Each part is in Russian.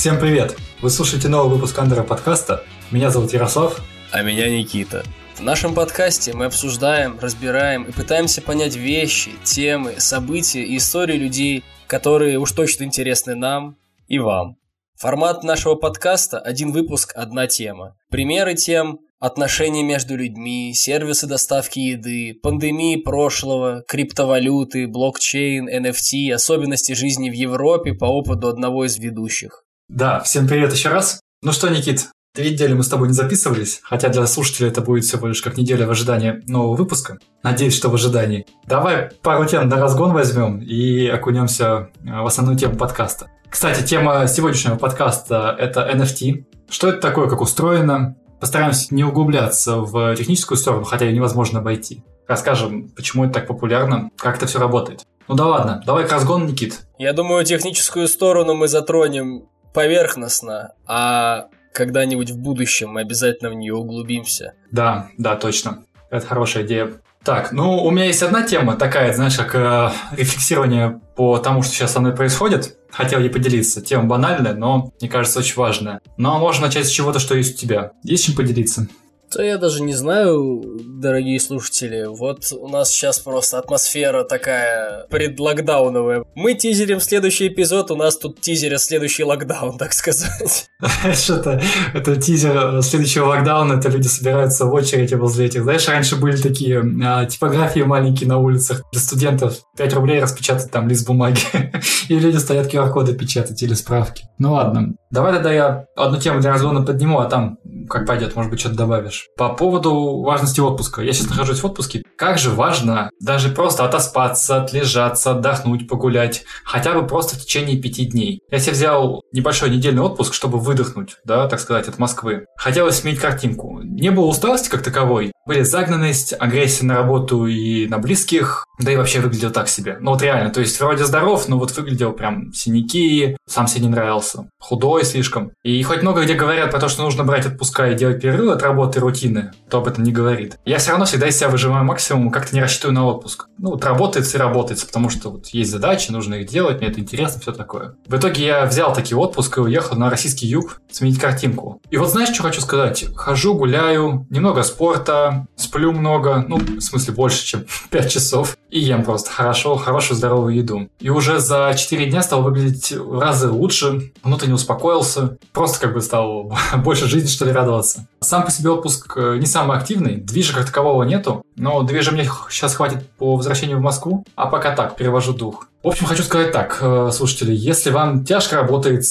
Всем привет! Вы слушаете новый выпуск Андера подкаста. Меня зовут Ярослав. А меня Никита. В нашем подкасте мы обсуждаем, разбираем и пытаемся понять вещи, темы, события и истории людей, которые уж точно интересны нам и вам. Формат нашего подкаста – один выпуск, одна тема. Примеры тем – отношения между людьми, сервисы доставки еды, пандемии прошлого, криптовалюты, блокчейн, NFT, особенности жизни в Европе по опыту одного из ведущих. Да, всем привет еще раз. Ну что, Никит, Две недели мы с тобой не записывались, хотя для слушателей это будет всего лишь как неделя в ожидании нового выпуска. Надеюсь, что в ожидании. Давай пару тем на разгон возьмем и окунемся в основную тему подкаста. Кстати, тема сегодняшнего подкаста – это NFT. Что это такое, как устроено? Постараемся не углубляться в техническую сторону, хотя ее невозможно обойти. Расскажем, почему это так популярно, как это все работает. Ну да ладно, давай к разгону, Никит. Я думаю, техническую сторону мы затронем поверхностно, а когда-нибудь в будущем мы обязательно в нее углубимся. Да, да, точно. Это хорошая идея. Так, ну, у меня есть одна тема такая, знаешь, как э, рефлексирование по тому, что сейчас со мной происходит. Хотел ей поделиться. Тема банальная, но, мне кажется, очень важная. Но можно начать с чего-то, что есть у тебя. Есть чем поделиться? Да я даже не знаю, дорогие слушатели. Вот у нас сейчас просто атмосфера такая предлокдауновая. Мы тизерим следующий эпизод, у нас тут тизерят следующий локдаун, так сказать. Что-то, это тизер следующего локдауна, это люди собираются в очереди возле этих. Знаешь, раньше были такие а, типографии маленькие на улицах для студентов. 5 рублей распечатать там лист бумаги. И люди стоят QR-коды печатать или справки. Ну ладно. Давай тогда я одну тему для разгона подниму, а там как пойдет, может быть, что-то добавишь. По поводу важности отпуска. Я сейчас нахожусь в отпуске. Как же важно даже просто отоспаться, отлежаться, отдохнуть, погулять. Хотя бы просто в течение пяти дней. Я себе взял небольшой недельный отпуск, чтобы выдохнуть, да, так сказать, от Москвы. Хотелось сменить картинку. Не было усталости как таковой. Были загнанность, агрессия на работу и на близких. Да и вообще выглядел так себе. Ну вот реально, то есть вроде здоров, но вот выглядел прям синяки, сам себе не нравился. Худой слишком. И хоть много где говорят про то, что нужно брать отпуска и делать перерыв от работы рутины, то об этом не говорит. Я все равно всегда из себя выжимаю максимум, как-то не рассчитываю на отпуск. Ну вот работает и работает, потому что вот есть задачи, нужно их делать, мне это интересно, все такое. В итоге я взял такие отпуск и уехал на российский юг сменить картинку. И вот знаешь, что хочу сказать? Хожу, гуляю, немного спорта, сплю много, ну, в смысле, больше, чем 5 часов и ем просто хорошо, хорошую здоровую еду. И уже за 4 дня стал выглядеть в разы лучше, внутренне успокоился, просто как бы стал больше жизни, что ли, радоваться. Сам по себе отпуск э, не самый активный, движа как такового нету, но движа мне сейчас хватит по возвращению в Москву, а пока так, перевожу дух. В общем, хочу сказать так, э, слушатели, если вам тяжко работает,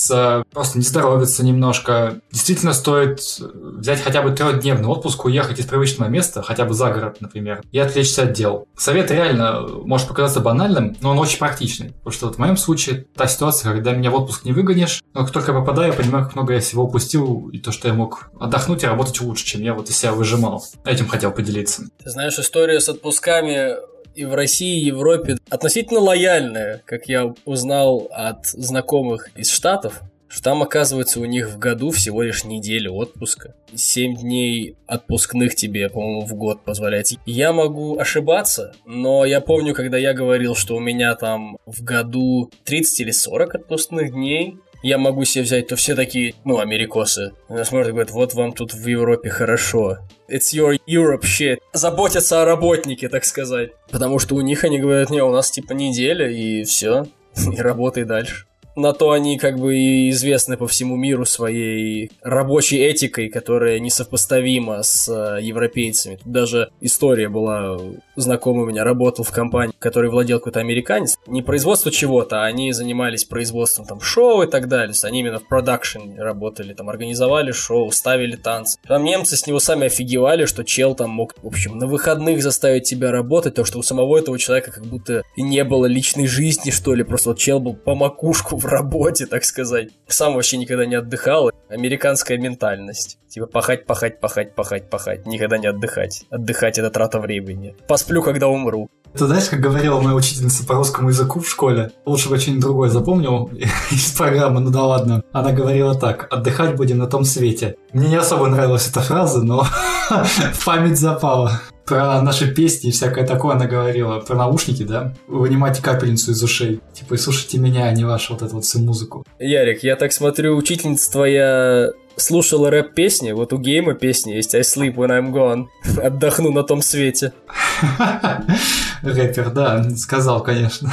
просто не здоровится немножко, действительно стоит взять хотя бы трехдневный отпуск, уехать из привычного места, хотя бы за город, например, и отвлечься от дел. Совет реально может показаться банальным, но он очень практичный, потому что вот в моем случае та ситуация, когда меня в отпуск не выгонишь, но как только я попадаю, я понимаю, как много я всего упустил, и то, что я мог отдохнуть и работать лучше, чем я вот из себя выжимал. Этим хотел поделиться. Ты знаешь, история с отпусками и в России, и Европе относительно лояльная, как я узнал от знакомых из Штатов, что там, оказывается, у них в году всего лишь неделя отпуска. Семь дней отпускных тебе, по-моему, в год позволяет. Я могу ошибаться, но я помню, когда я говорил, что у меня там в году 30 или 40 отпускных дней, я могу себе взять, то все такие, ну, америкосы. Смотрят и говорят, вот вам тут в Европе хорошо. It's your Europe shit. Заботятся о работнике, так сказать. Потому что у них они говорят, не, у нас типа неделя и все. И работай дальше на то они как бы и известны по всему миру своей рабочей этикой, которая несопоставима с э, европейцами. Тут даже история была, знакомый у меня работал в компании, который владел какой-то американец. Не производство чего-то, а они занимались производством там шоу и так далее. Они именно в продакшн работали, там организовали шоу, ставили танцы. Там немцы с него сами офигевали, что чел там мог, в общем, на выходных заставить тебя работать, то что у самого этого человека как будто не было личной жизни, что ли. Просто вот чел был по макушку в работе, так сказать. Сам вообще никогда не отдыхал. Американская ментальность. Типа пахать, пахать, пахать, пахать, пахать. Никогда не отдыхать. Отдыхать это трата времени. Посплю, когда умру. Ты знаешь, как говорила моя учительница по русскому языку в школе? Лучше бы что-нибудь другое запомнил из программы, ну да ладно. Она говорила так, отдыхать будем на том свете. Мне не особо нравилась эта фраза, но память запала. Про наши песни и всякое такое она говорила. Про наушники, да? Вынимать капельницу из ушей. Типа, и слушайте меня, а не вашу вот эту вот всю музыку. Ярик, я так смотрю, учительница твоя слушала рэп-песни, вот у Гейма песни есть I sleep when I'm gone, отдохну на том свете. Рэпер, да, сказал, конечно.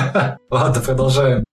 Ладно, продолжаем.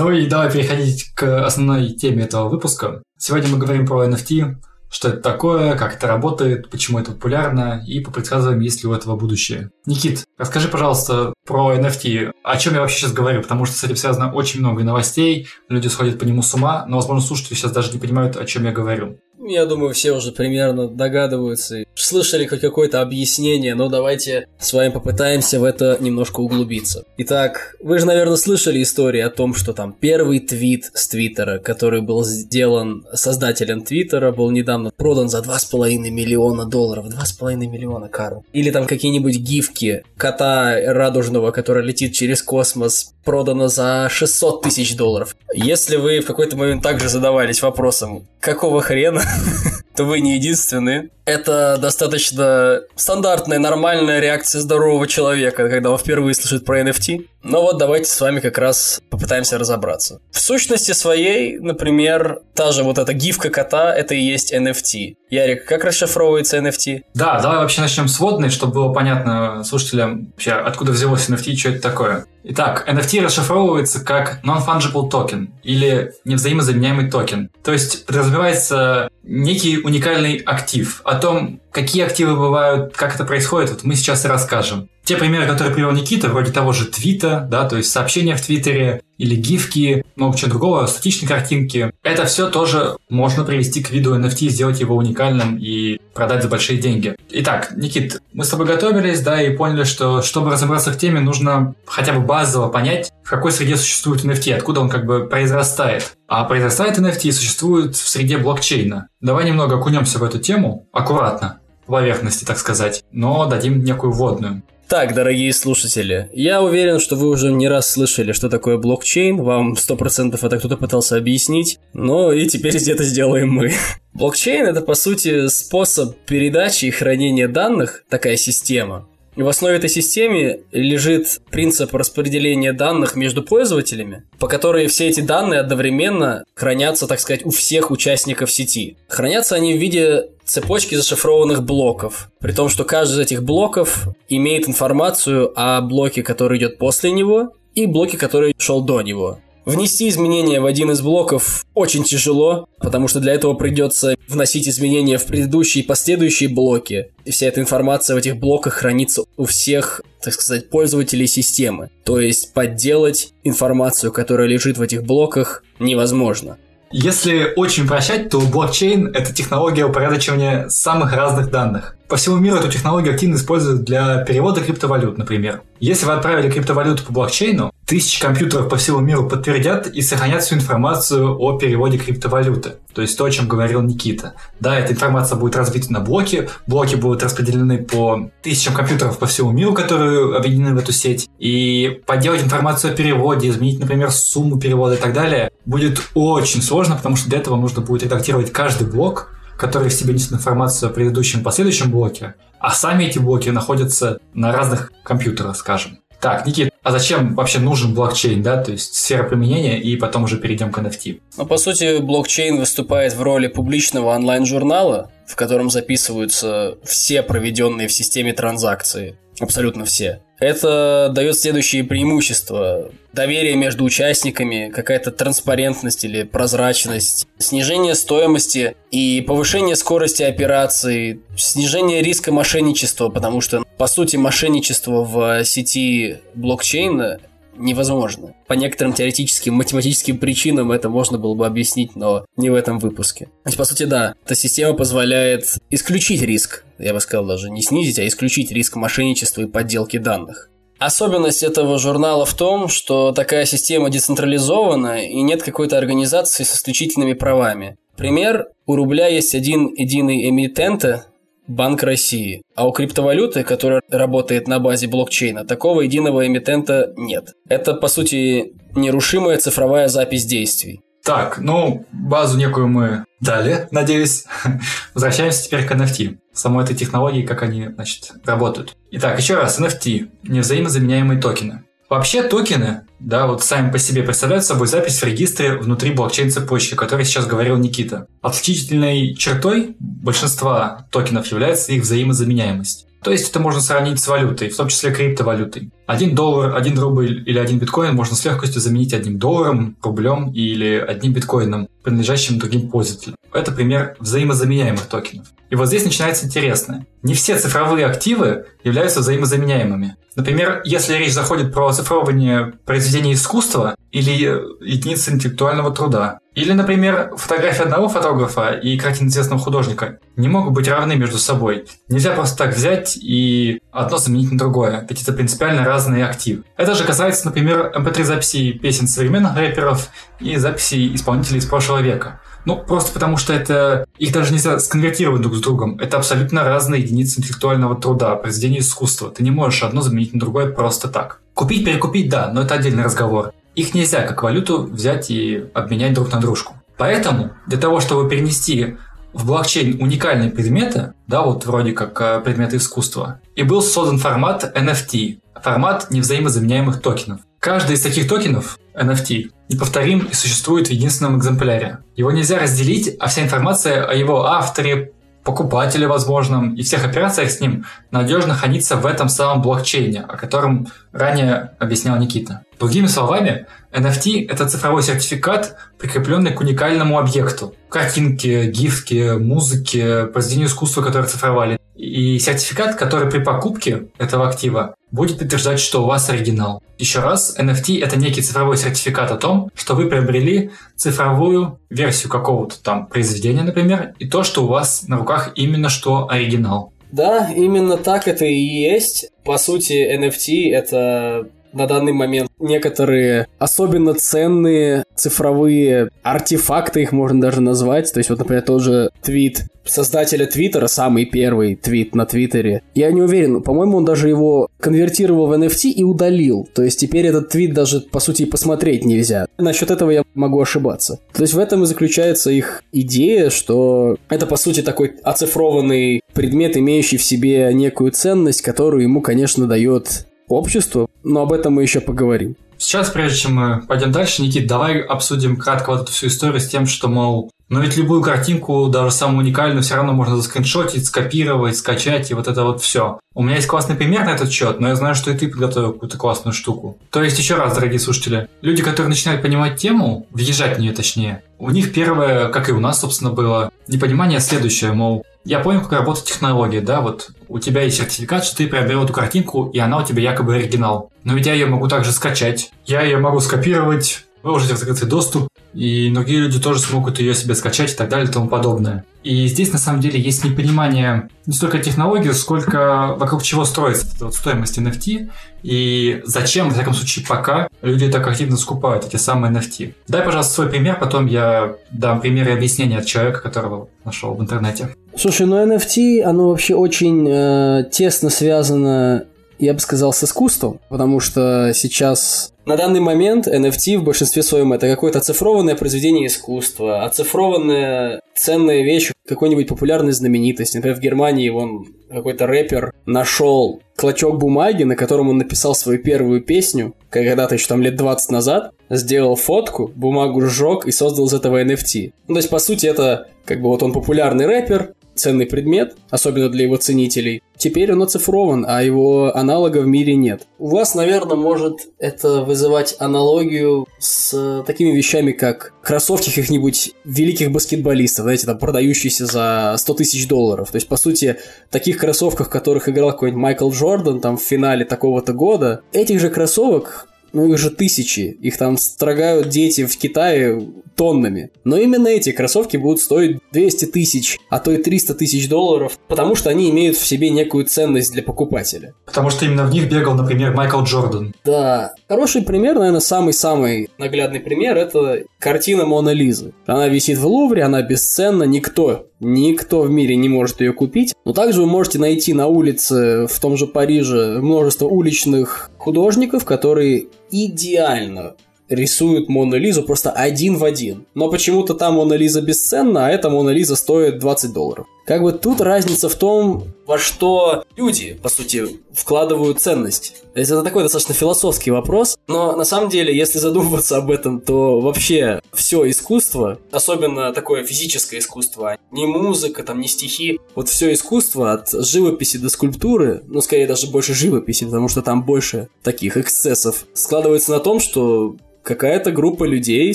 Ну и давай переходить к основной теме этого выпуска. Сегодня мы говорим про NFT, что это такое, как это работает, почему это популярно и попредсказываем, есть ли у этого будущее. Никит, расскажи, пожалуйста, про NFT. О чем я вообще сейчас говорю? Потому что с этим связано очень много новостей, люди сходят по нему с ума, но, возможно, слушатели сейчас даже не понимают, о чем я говорю. Я думаю, все уже примерно догадываются. Слышали хоть какое-то объяснение, но давайте с вами попытаемся в это немножко углубиться. Итак, вы же, наверное, слышали истории о том, что там первый твит с Твиттера, который был сделан создателем Твиттера, был недавно продан за 2,5 миллиона долларов. 2,5 миллиона, Карл. Или там какие-нибудь гифки кота радужного, который летит через космос, продано за 600 тысяч долларов. Если вы в какой-то момент также задавались вопросом, какого хрена, то вы не единственные. Это достаточно стандартная, нормальная реакция здорового человека, когда он впервые слышит про NFT. Но вот давайте с вами как раз попытаемся разобраться. В сущности своей, например, та же вот эта гифка кота, это и есть NFT. Ярик, как расшифровывается NFT? Да, давай вообще начнем с водной, чтобы было понятно слушателям вообще, откуда взялось NFT, что это такое. Итак, NFT расшифровывается как Non-Fungible Token или невзаимозаменяемый токен. То есть подразумевается некий уникальный актив. О том, какие активы бывают, как это происходит, вот мы сейчас и расскажем. Те примеры, которые привел Никита, вроде того же твита, да, то есть сообщения в Твиттере или гифки, много чего другого, статичные картинки, это все тоже можно привести к виду NFT, сделать его уникальным и продать за большие деньги. Итак, Никит, мы с тобой готовились, да, и поняли, что чтобы разобраться в теме, нужно хотя бы базово понять, в какой среде существует NFT, откуда он как бы произрастает. А произрастает NFT существует в среде блокчейна. Давай немного окунемся в эту тему, аккуратно, поверхности, так сказать, но дадим некую вводную. Так, дорогие слушатели, я уверен, что вы уже не раз слышали, что такое блокчейн, вам 100% это кто-то пытался объяснить, но и теперь это сделаем мы. Блокчейн – это, по сути, способ передачи и хранения данных, такая система, и в основе этой системы лежит принцип распределения данных между пользователями, по которой все эти данные одновременно хранятся, так сказать, у всех участников сети. Хранятся они в виде цепочки зашифрованных блоков, при том, что каждый из этих блоков имеет информацию о блоке, который идет после него, и блоке, который шел до него. Внести изменения в один из блоков очень тяжело, потому что для этого придется вносить изменения в предыдущие и последующие блоки. И вся эта информация в этих блоках хранится у всех, так сказать, пользователей системы. То есть подделать информацию, которая лежит в этих блоках, невозможно. Если очень прощать, то блокчейн – это технология упорядочивания самых разных данных. По всему миру эту технологию активно используют для перевода криптовалют, например. Если вы отправили криптовалюту по блокчейну, тысячи компьютеров по всему миру подтвердят и сохранят всю информацию о переводе криптовалюты. То есть то, о чем говорил Никита. Да, эта информация будет разбита на блоки, блоки будут распределены по тысячам компьютеров по всему миру, которые объединены в эту сеть. И подделать информацию о переводе, изменить, например, сумму перевода и так далее, будет очень сложно, потому что для этого нужно будет редактировать каждый блок, который в себе несет информацию о предыдущем последующем блоке, а сами эти блоки находятся на разных компьютерах, скажем. Так, Никит, а зачем вообще нужен блокчейн, да, то есть сфера применения, и потом уже перейдем к NFT? Ну, по сути, блокчейн выступает в роли публичного онлайн-журнала, в котором записываются все проведенные в системе транзакции, абсолютно все. Это дает следующие преимущества. Доверие между участниками, какая-то транспарентность или прозрачность, снижение стоимости и повышение скорости операций, снижение риска мошенничества, потому что, по сути, мошенничество в сети блокчейна невозможно. По некоторым теоретическим, математическим причинам это можно было бы объяснить, но не в этом выпуске. То есть, по сути, да, эта система позволяет исключить риск, я бы сказал даже не снизить, а исключить риск мошенничества и подделки данных. Особенность этого журнала в том, что такая система децентрализована и нет какой-то организации с исключительными правами. Пример, у рубля есть один единый эмитента, Банк России. А у криптовалюты, которая работает на базе блокчейна, такого единого эмитента нет. Это, по сути, нерушимая цифровая запись действий. Так, ну, базу некую мы дали, надеюсь. Возвращаемся теперь к NFT. Самой этой технологии, как они, значит, работают. Итак, еще раз, NFT. Невзаимозаменяемые токены. Вообще токены, да, вот сами по себе представляют собой запись в регистре внутри блокчейн-цепочки, о которой сейчас говорил Никита. Отличительной чертой большинства токенов является их взаимозаменяемость. То есть это можно сравнить с валютой, в том числе криптовалютой. Один доллар, один рубль или один биткоин можно с легкостью заменить одним долларом, рублем или одним биткоином, принадлежащим другим пользователям. Это пример взаимозаменяемых токенов. И вот здесь начинается интересное. Не все цифровые активы являются взаимозаменяемыми. Например, если речь заходит про оцифровывание произведения искусства или единицы интеллектуального труда, или, например, фотография одного фотографа и картина известного художника не могут быть равны между собой. Нельзя просто так взять и одно заменить на другое, ведь это принципиально разные активы. Это же касается, например, mp3 записей песен современных рэперов и записей исполнителей из прошлого века. Ну, просто потому что это... Их даже нельзя сконвертировать друг с другом. Это абсолютно разные единицы интеллектуального труда, произведения искусства. Ты не можешь одно заменить на другое просто так. Купить, перекупить, да, но это отдельный разговор. Их нельзя как валюту взять и обменять друг на дружку. Поэтому для того, чтобы перенести в блокчейн уникальные предметы, да, вот вроде как э, предметы искусства, и был создан формат NFT, формат невзаимозаменяемых токенов. Каждый из таких токенов, NFT, неповторим и существует в единственном экземпляре. Его нельзя разделить, а вся информация о его авторе, покупателе возможном и всех операциях с ним надежно хранится в этом самом блокчейне, о котором ранее объяснял Никита. Другими словами, NFT – это цифровой сертификат, прикрепленный к уникальному объекту. Картинки, гифки, музыки, произведению искусства, которые цифровали. И сертификат, который при покупке этого актива будет подтверждать, что у вас оригинал. Еще раз, NFT — это некий цифровой сертификат о том, что вы приобрели цифровую версию какого-то там произведения, например, и то, что у вас на руках именно что оригинал. Да, именно так это и есть. По сути, NFT — это на данный момент некоторые особенно ценные цифровые артефакты, их можно даже назвать. То есть вот, например, тот же твит создателя Твиттера, самый первый твит на Твиттере. Я не уверен, по-моему, он даже его конвертировал в NFT и удалил. То есть теперь этот твит даже, по сути, посмотреть нельзя. Насчет этого я могу ошибаться. То есть в этом и заключается их идея, что это, по сути, такой оцифрованный предмет, имеющий в себе некую ценность, которую ему, конечно, дает обществу, но об этом мы еще поговорим. Сейчас, прежде чем мы пойдем дальше, Никит, давай обсудим кратко вот эту всю историю с тем, что, мол, но ведь любую картинку, даже самую уникальную, все равно можно заскриншотить, скопировать, скачать и вот это вот все. У меня есть классный пример на этот счет, но я знаю, что и ты подготовил какую-то классную штуку. То есть, еще раз, дорогие слушатели, люди, которые начинают понимать тему, въезжать в нее точнее, у них первое, как и у нас, собственно, было, непонимание следующее, мол, я понял, как работает технология, да, вот у тебя есть сертификат, что ты приобрел эту картинку, и она у тебя якобы оригинал. Но ведь я ее могу также скачать, я ее могу скопировать, выложить в закрытый доступ, и другие люди тоже смогут ее себе скачать и так далее и тому подобное. И здесь на самом деле есть непонимание не столько технологии, сколько вокруг чего строится вот стоимость NFT и зачем, во всяком случае, пока люди так активно скупают эти самые NFT. Дай, пожалуйста, свой пример, потом я дам пример и объяснение от человека, которого нашел в интернете. Слушай, ну NFT, оно вообще очень э, тесно связано я бы сказал, с искусством, потому что сейчас на данный момент NFT в большинстве своем это какое-то оцифрованное произведение искусства, оцифрованная ценная вещь какой-нибудь популярной знаменитости. Например, в Германии вон какой-то рэпер нашел клочок бумаги, на котором он написал свою первую песню, когда-то еще там лет 20 назад, сделал фотку, бумагу сжег и создал из этого NFT. Ну, то есть, по сути, это как бы вот он популярный рэпер, ценный предмет, особенно для его ценителей. Теперь он оцифрован, а его аналога в мире нет. У вас, наверное, может это вызывать аналогию с такими вещами, как кроссовки каких-нибудь великих баскетболистов, знаете, там, продающиеся за 100 тысяч долларов. То есть, по сути, таких кроссовках, в которых играл какой-нибудь Майкл Джордан там в финале такого-то года, этих же кроссовок ну их же тысячи, их там строгают дети в Китае тоннами. Но именно эти кроссовки будут стоить 200 тысяч, а то и 300 тысяч долларов, потому что они имеют в себе некую ценность для покупателя. Потому что именно в них бегал, например, Майкл Джордан. Да. Хороший пример, наверное, самый-самый наглядный пример – это картина Мона Лизы. Она висит в Лувре, она бесценна, никто Никто в мире не может ее купить. Но также вы можете найти на улице в том же Париже множество уличных художников, которые идеально рисуют Мону Лизу просто один в один. Но почему-то там Мона Лиза бесценна, а эта Мона Лиза стоит 20 долларов. Как бы тут разница в том, во что люди, по сути, вкладывают ценность. То есть это такой достаточно философский вопрос, но на самом деле, если задумываться об этом, то вообще все искусство, особенно такое физическое искусство, не музыка, там, не стихи, вот все искусство от живописи до скульптуры, ну, скорее даже больше живописи, потому что там больше таких эксцессов, складывается на том, что какая-то группа людей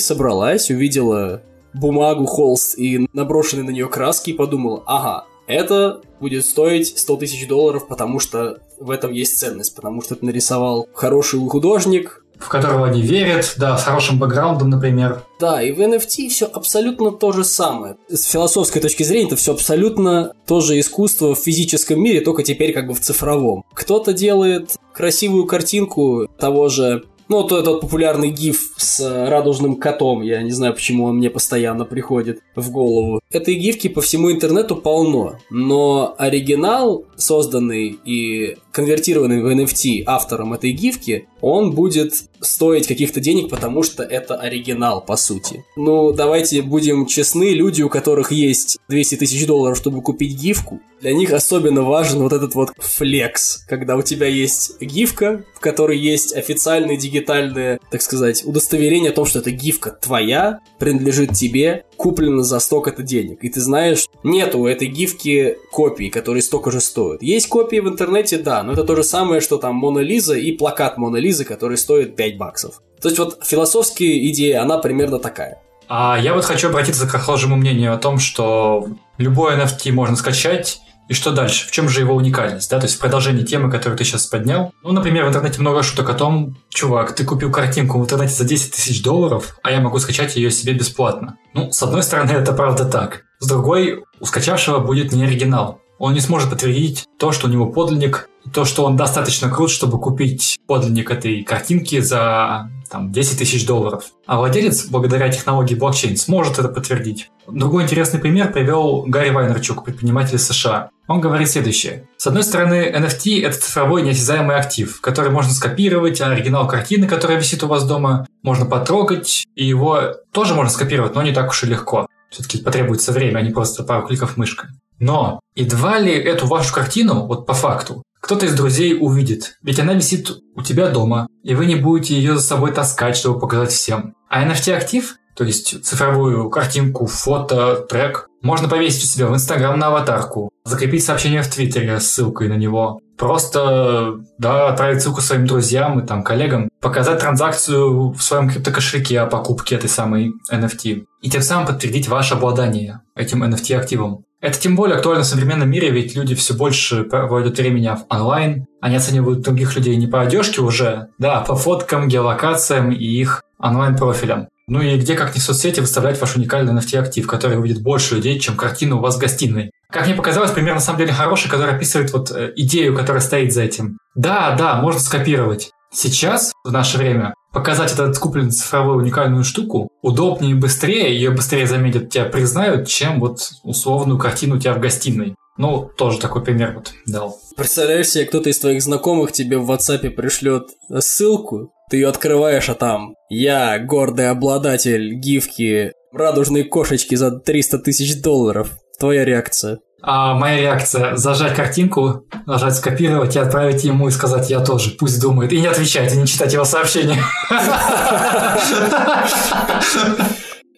собралась, увидела бумагу, холст и наброшенные на нее краски и подумала, ага, это будет стоить 100 тысяч долларов, потому что в этом есть ценность, потому что это нарисовал хороший художник, в которого они верят, да, с хорошим бэкграундом, например. Да, и в NFT все абсолютно то же самое. С философской точки зрения это все абсолютно то же искусство в физическом мире, только теперь как бы в цифровом. Кто-то делает красивую картинку того же ну, вот этот популярный гиф с радужным котом, я не знаю, почему он мне постоянно приходит в голову. Этой гифки по всему интернету полно, но оригинал, созданный и конвертированный в NFT автором этой гифки, он будет стоить каких-то денег, потому что это оригинал, по сути. Ну, давайте будем честны, люди, у которых есть 200 тысяч долларов, чтобы купить гифку, для них особенно важен вот этот вот флекс, когда у тебя есть гифка, в которой есть официальное дигитальное, так сказать, удостоверение о том, что эта гифка твоя, принадлежит тебе, куплена за столько-то денег. И ты знаешь, нету у этой гифки копии, которые столько же стоят. Есть копии в интернете, да, но это то же самое, что там Мона Лиза и плакат Мона Лизы, который стоит 5 баксов. То есть вот философская идея, она примерно такая. А я вот хочу обратиться к расхожему мнению о том, что любой NFT можно скачать, и что дальше? В чем же его уникальность? Да? То есть в продолжении темы, которую ты сейчас поднял. Ну, например, в интернете много шуток о том, чувак, ты купил картинку в интернете за 10 тысяч долларов, а я могу скачать ее себе бесплатно. Ну, с одной стороны, это правда так. С другой, у скачавшего будет не оригинал. Он не сможет подтвердить то, что у него подлинник, то, что он достаточно крут, чтобы купить подлинник этой картинки за там, 10 тысяч долларов. А владелец, благодаря технологии блокчейн, сможет это подтвердить. Другой интересный пример привел Гарри Вайнерчук, предприниматель США. Он говорит следующее. С одной стороны, NFT – это цифровой неосязаемый актив, который можно скопировать, а оригинал картины, которая висит у вас дома, можно потрогать, и его тоже можно скопировать, но не так уж и легко. Все-таки потребуется время, а не просто пару кликов мышкой. Но едва ли эту вашу картину, вот по факту, кто-то из друзей увидит, ведь она висит у тебя дома, и вы не будете ее за собой таскать, чтобы показать всем. А NFT-актив, то есть цифровую картинку, фото, трек, можно повесить у себя в Инстаграм на аватарку, закрепить сообщение в Твиттере с ссылкой на него, просто да, отправить ссылку своим друзьям и там коллегам, показать транзакцию в своем криптокошельке о покупке этой самой NFT и тем самым подтвердить ваше обладание этим NFT-активом. Это тем более актуально в современном мире, ведь люди все больше проводят времени онлайн. Они оценивают других людей не по одежке уже, да, а по фоткам, геолокациям и их онлайн-профилям. Ну и где, как не в соцсети, выставлять ваш уникальный NFT-актив, который увидит больше людей, чем картину у вас в гостиной. Как мне показалось, пример на самом деле хороший, который описывает вот э, идею, которая стоит за этим. Да, да, можно скопировать. Сейчас, в наше время, показать этот купленный цифровую уникальную штуку удобнее и быстрее, ее быстрее заметят, тебя признают, чем вот условную картину у тебя в гостиной. Ну, тоже такой пример вот дал. Представляешь себе, кто-то из твоих знакомых тебе в WhatsApp пришлет ссылку, ты ее открываешь, а там «Я, гордый обладатель гифки радужной кошечки за 300 тысяч долларов». Твоя реакция? А моя реакция – зажать картинку, нажать скопировать и отправить ему и сказать «я тоже», пусть думает. И не отвечать, и не читать его сообщения.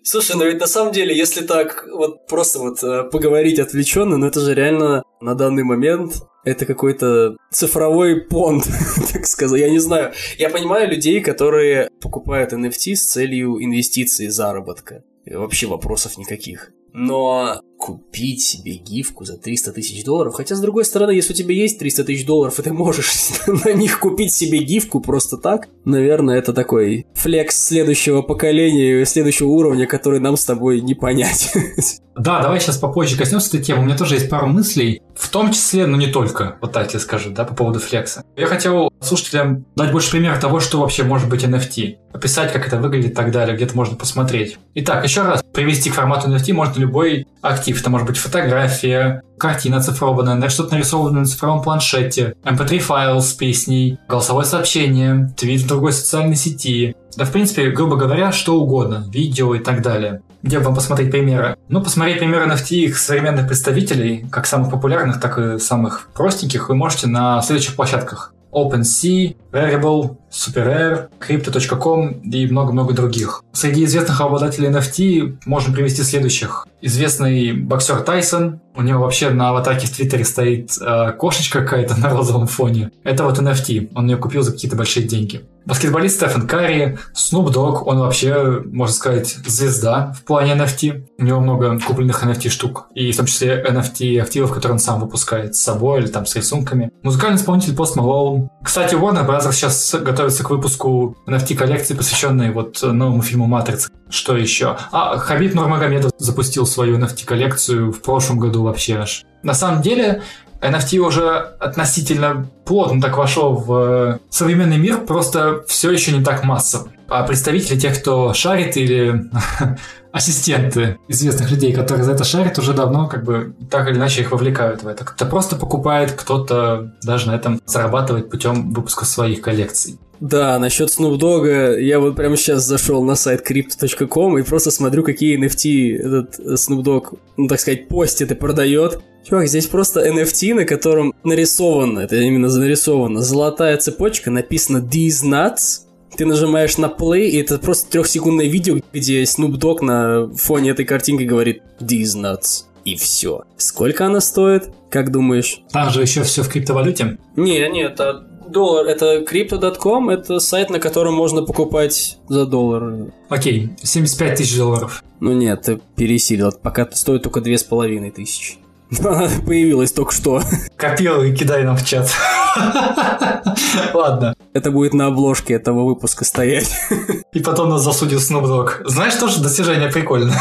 Слушай, ну ведь на самом деле, если так вот просто вот э, поговорить отвлеченно, ну это же реально на данный момент это какой-то цифровой понт, так сказать. Я не знаю. Я понимаю людей, которые покупают NFT с целью инвестиций, заработка. И вообще вопросов никаких. Но купить себе гифку за 300 тысяч долларов. Хотя, с другой стороны, если у тебя есть 300 тысяч долларов, и ты можешь на них купить себе гифку просто так, наверное, это такой флекс следующего поколения, следующего уровня, который нам с тобой не понять. Да, давай сейчас попозже коснемся этой темы. У меня тоже есть пару мыслей, в том числе, но не только, вот так тебе скажу, да, по поводу флекса. Я хотел слушателям дать больше примеров того, что вообще может быть NFT. Описать, как это выглядит и так далее, где-то можно посмотреть. Итак, еще раз, привести к формату NFT можно любой актив. Это может быть фотография, картина оцифрованная, что-то нарисованное на цифровом планшете, mp3 файл с песней, голосовое сообщение, твит в другой социальной сети. Да, в принципе, грубо говоря, что угодно, видео и так далее. Где вам посмотреть примеры? Ну, посмотреть примеры NFT их современных представителей, как самых популярных, так и самых простеньких, вы можете на следующих площадках. OpenSea, Variable, SuperAir, Crypto.com и много-много других. Среди известных обладателей NFT можно привести следующих. Известный боксер Тайсон, у него вообще на аватарке в Твиттере стоит э, кошечка какая-то на розовом фоне. Это вот NFT, он ее купил за какие-то большие деньги. Баскетболист Стефан Карри, Snoop Dogg, он вообще, можно сказать, звезда в плане NFT. У него много купленных NFT штук, и в том числе NFT активов, которые он сам выпускает с собой или там с рисунками. Музыкальный исполнитель Post Malone. Кстати, Warner Bros. сейчас готовится к выпуску NFT-коллекции, посвященной вот новому фильму «Матрица». Что еще? А, Хабиб Нурмагомедов запустил свою NFT-коллекцию в прошлом году вообще аж. На самом деле, NFT уже относительно плотно так вошел в современный мир, просто все еще не так массово. А представители тех, кто шарит или ассистенты известных людей, которые за это шарят, уже давно как бы так или иначе их вовлекают в это. Кто-то просто покупает, кто-то даже на этом зарабатывает путем выпуска своих коллекций. Да, насчет Snoop Dogg, я вот прямо сейчас зашел на сайт crypto.com и просто смотрю, какие NFT этот Snoop Dogg, ну так сказать, постит и продает. Чувак, здесь просто NFT, на котором нарисовано, это именно нарисовано, золотая цепочка, написано These Nuts, ты нажимаешь на play, и это просто трехсекундное видео, где Snoop Dogg на фоне этой картинки говорит These nuts. И все. Сколько она стоит? Как думаешь? Там же еще все в криптовалюте. Не, нет, это доллар. Это crypto.com, это сайт, на котором можно покупать за доллар. Окей, 75 тысяч долларов. Ну нет, ты пересилил. Пока стоит только две с половиной тысячи. Она появилась только что. Копил и кидай нам в чат. Ладно. Это будет на обложке этого выпуска стоять. И потом нас засудит Snoop Dogg. Знаешь, тоже достижение прикольно.